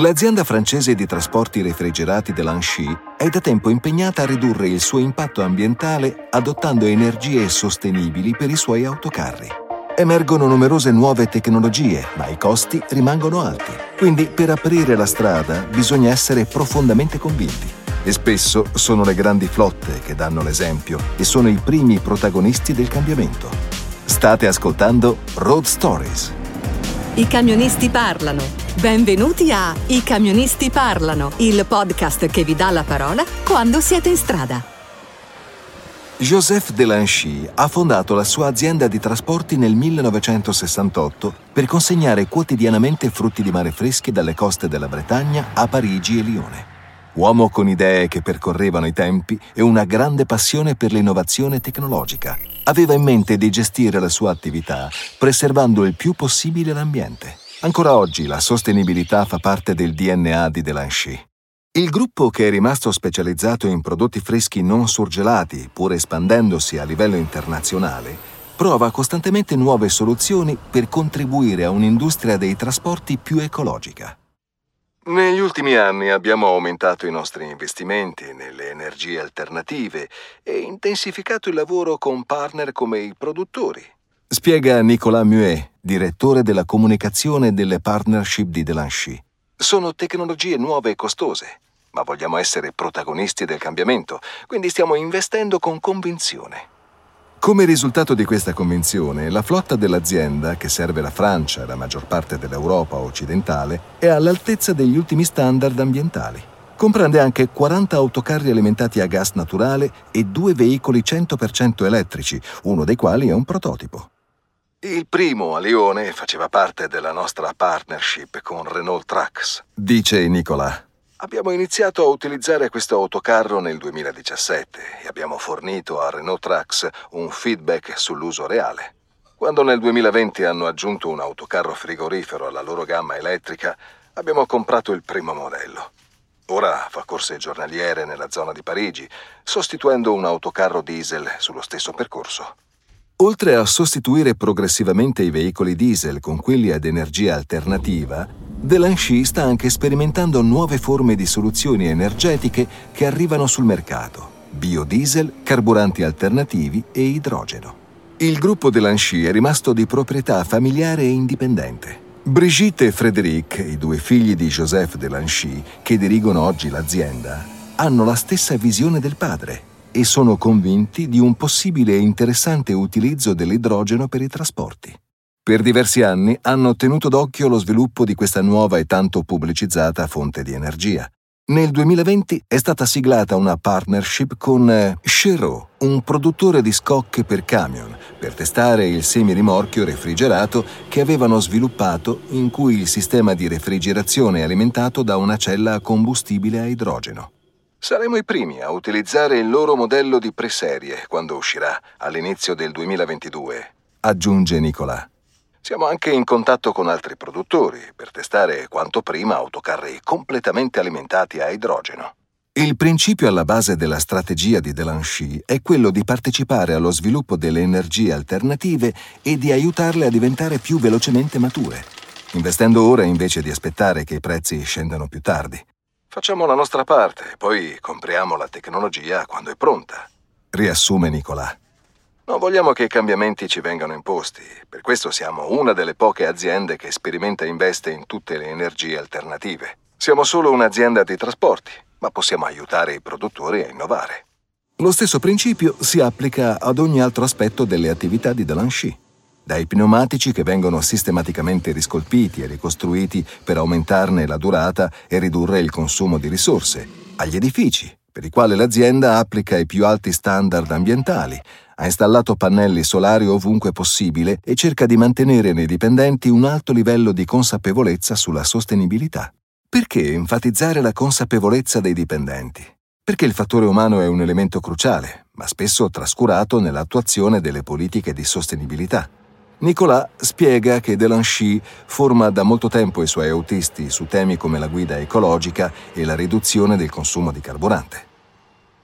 L'azienda francese di trasporti refrigerati Delancy è da tempo impegnata a ridurre il suo impatto ambientale adottando energie sostenibili per i suoi autocarri. Emergono numerose nuove tecnologie, ma i costi rimangono alti. Quindi per aprire la strada bisogna essere profondamente convinti. E spesso sono le grandi flotte che danno l'esempio e sono i primi protagonisti del cambiamento. State ascoltando Road Stories. I camionisti parlano. Benvenuti a I camionisti parlano, il podcast che vi dà la parola quando siete in strada. Joseph Delanchy ha fondato la sua azienda di trasporti nel 1968 per consegnare quotidianamente frutti di mare freschi dalle coste della Bretagna a Parigi e Lione. Uomo con idee che percorrevano i tempi e una grande passione per l'innovazione tecnologica, aveva in mente di gestire la sua attività preservando il più possibile l'ambiente. Ancora oggi la sostenibilità fa parte del DNA di Delanchy. Il gruppo, che è rimasto specializzato in prodotti freschi non surgelati, pur espandendosi a livello internazionale, prova costantemente nuove soluzioni per contribuire a un'industria dei trasporti più ecologica. Negli ultimi anni abbiamo aumentato i nostri investimenti nelle energie alternative e intensificato il lavoro con partner come i produttori. Spiega Nicolas Muet, direttore della comunicazione delle partnership di Delanchy. Sono tecnologie nuove e costose, ma vogliamo essere protagonisti del cambiamento, quindi stiamo investendo con convinzione. Come risultato di questa convinzione, la flotta dell'azienda, che serve la Francia e la maggior parte dell'Europa occidentale, è all'altezza degli ultimi standard ambientali. Comprende anche 40 autocarri alimentati a gas naturale e due veicoli 100% elettrici, uno dei quali è un prototipo. Il primo a Lione faceva parte della nostra partnership con Renault Trucks, dice Nicola. Abbiamo iniziato a utilizzare questo autocarro nel 2017 e abbiamo fornito a Renault Trucks un feedback sull'uso reale. Quando nel 2020 hanno aggiunto un autocarro frigorifero alla loro gamma elettrica, abbiamo comprato il primo modello. Ora fa corse giornaliere nella zona di Parigi, sostituendo un autocarro diesel sullo stesso percorso. Oltre a sostituire progressivamente i veicoli diesel con quelli ad energia alternativa, Delanchy sta anche sperimentando nuove forme di soluzioni energetiche che arrivano sul mercato: biodiesel, carburanti alternativi e idrogeno. Il gruppo Delanchy è rimasto di proprietà familiare e indipendente. Brigitte e Frédéric, i due figli di Joseph Delanchy, che dirigono oggi l'azienda, hanno la stessa visione del padre e sono convinti di un possibile e interessante utilizzo dell'idrogeno per i trasporti. Per diversi anni hanno tenuto d'occhio lo sviluppo di questa nuova e tanto pubblicizzata fonte di energia. Nel 2020 è stata siglata una partnership con eh, Chereau, un produttore di scocche per camion, per testare il semirimorchio refrigerato che avevano sviluppato in cui il sistema di refrigerazione è alimentato da una cella a combustibile a idrogeno. Saremo i primi a utilizzare il loro modello di preserie quando uscirà all'inizio del 2022, aggiunge Nicola. Siamo anche in contatto con altri produttori per testare quanto prima autocarri completamente alimentati a idrogeno. Il principio alla base della strategia di Delanchy è quello di partecipare allo sviluppo delle energie alternative e di aiutarle a diventare più velocemente mature, investendo ora invece di aspettare che i prezzi scendano più tardi. Facciamo la nostra parte, poi compriamo la tecnologia quando è pronta, riassume Nicolà. Non vogliamo che i cambiamenti ci vengano imposti, per questo siamo una delle poche aziende che sperimenta e investe in tutte le energie alternative. Siamo solo un'azienda di trasporti, ma possiamo aiutare i produttori a innovare. Lo stesso principio si applica ad ogni altro aspetto delle attività di Delanchy. Dai pneumatici che vengono sistematicamente riscolpiti e ricostruiti per aumentarne la durata e ridurre il consumo di risorse, agli edifici, per i quali l'azienda applica i più alti standard ambientali, ha installato pannelli solari ovunque possibile e cerca di mantenere nei dipendenti un alto livello di consapevolezza sulla sostenibilità. Perché enfatizzare la consapevolezza dei dipendenti? Perché il fattore umano è un elemento cruciale, ma spesso trascurato nell'attuazione delle politiche di sostenibilità. Nicolas spiega che Delanchy forma da molto tempo i suoi autisti su temi come la guida ecologica e la riduzione del consumo di carburante.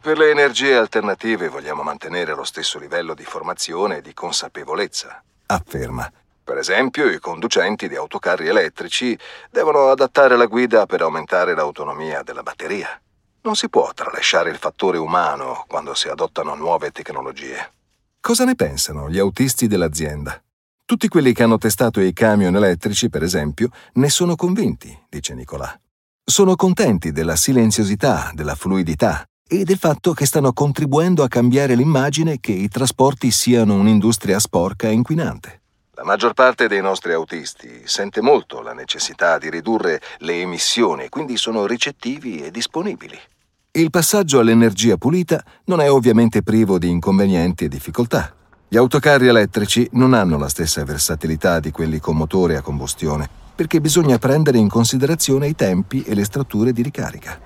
Per le energie alternative vogliamo mantenere lo stesso livello di formazione e di consapevolezza, afferma. Per esempio, i conducenti di autocarri elettrici devono adattare la guida per aumentare l'autonomia della batteria. Non si può tralasciare il fattore umano quando si adottano nuove tecnologie. Cosa ne pensano gli autisti dell'azienda? Tutti quelli che hanno testato i camion elettrici, per esempio, ne sono convinti, dice Nicolà. Sono contenti della silenziosità, della fluidità e del fatto che stanno contribuendo a cambiare l'immagine che i trasporti siano un'industria sporca e inquinante. La maggior parte dei nostri autisti sente molto la necessità di ridurre le emissioni quindi sono ricettivi e disponibili. Il passaggio all'energia pulita non è ovviamente privo di inconvenienti e difficoltà. Gli autocarri elettrici non hanno la stessa versatilità di quelli con motore a combustione, perché bisogna prendere in considerazione i tempi e le strutture di ricarica.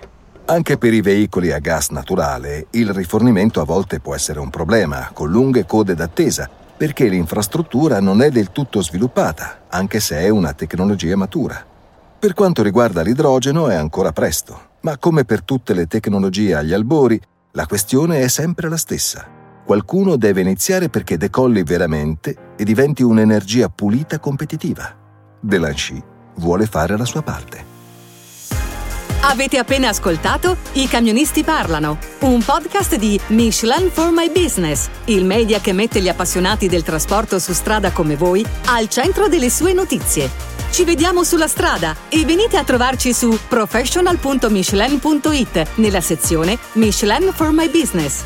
Anche per i veicoli a gas naturale il rifornimento a volte può essere un problema, con lunghe code d'attesa, perché l'infrastruttura non è del tutto sviluppata, anche se è una tecnologia matura. Per quanto riguarda l'idrogeno è ancora presto, ma come per tutte le tecnologie agli albori, la questione è sempre la stessa Qualcuno deve iniziare perché decolli veramente e diventi un'energia pulita competitiva. Delancey vuole fare la sua parte. Avete appena ascoltato I camionisti parlano, un podcast di Michelin for My Business, il media che mette gli appassionati del trasporto su strada come voi al centro delle sue notizie. Ci vediamo sulla strada e venite a trovarci su professional.michelin.it nella sezione Michelin for My Business.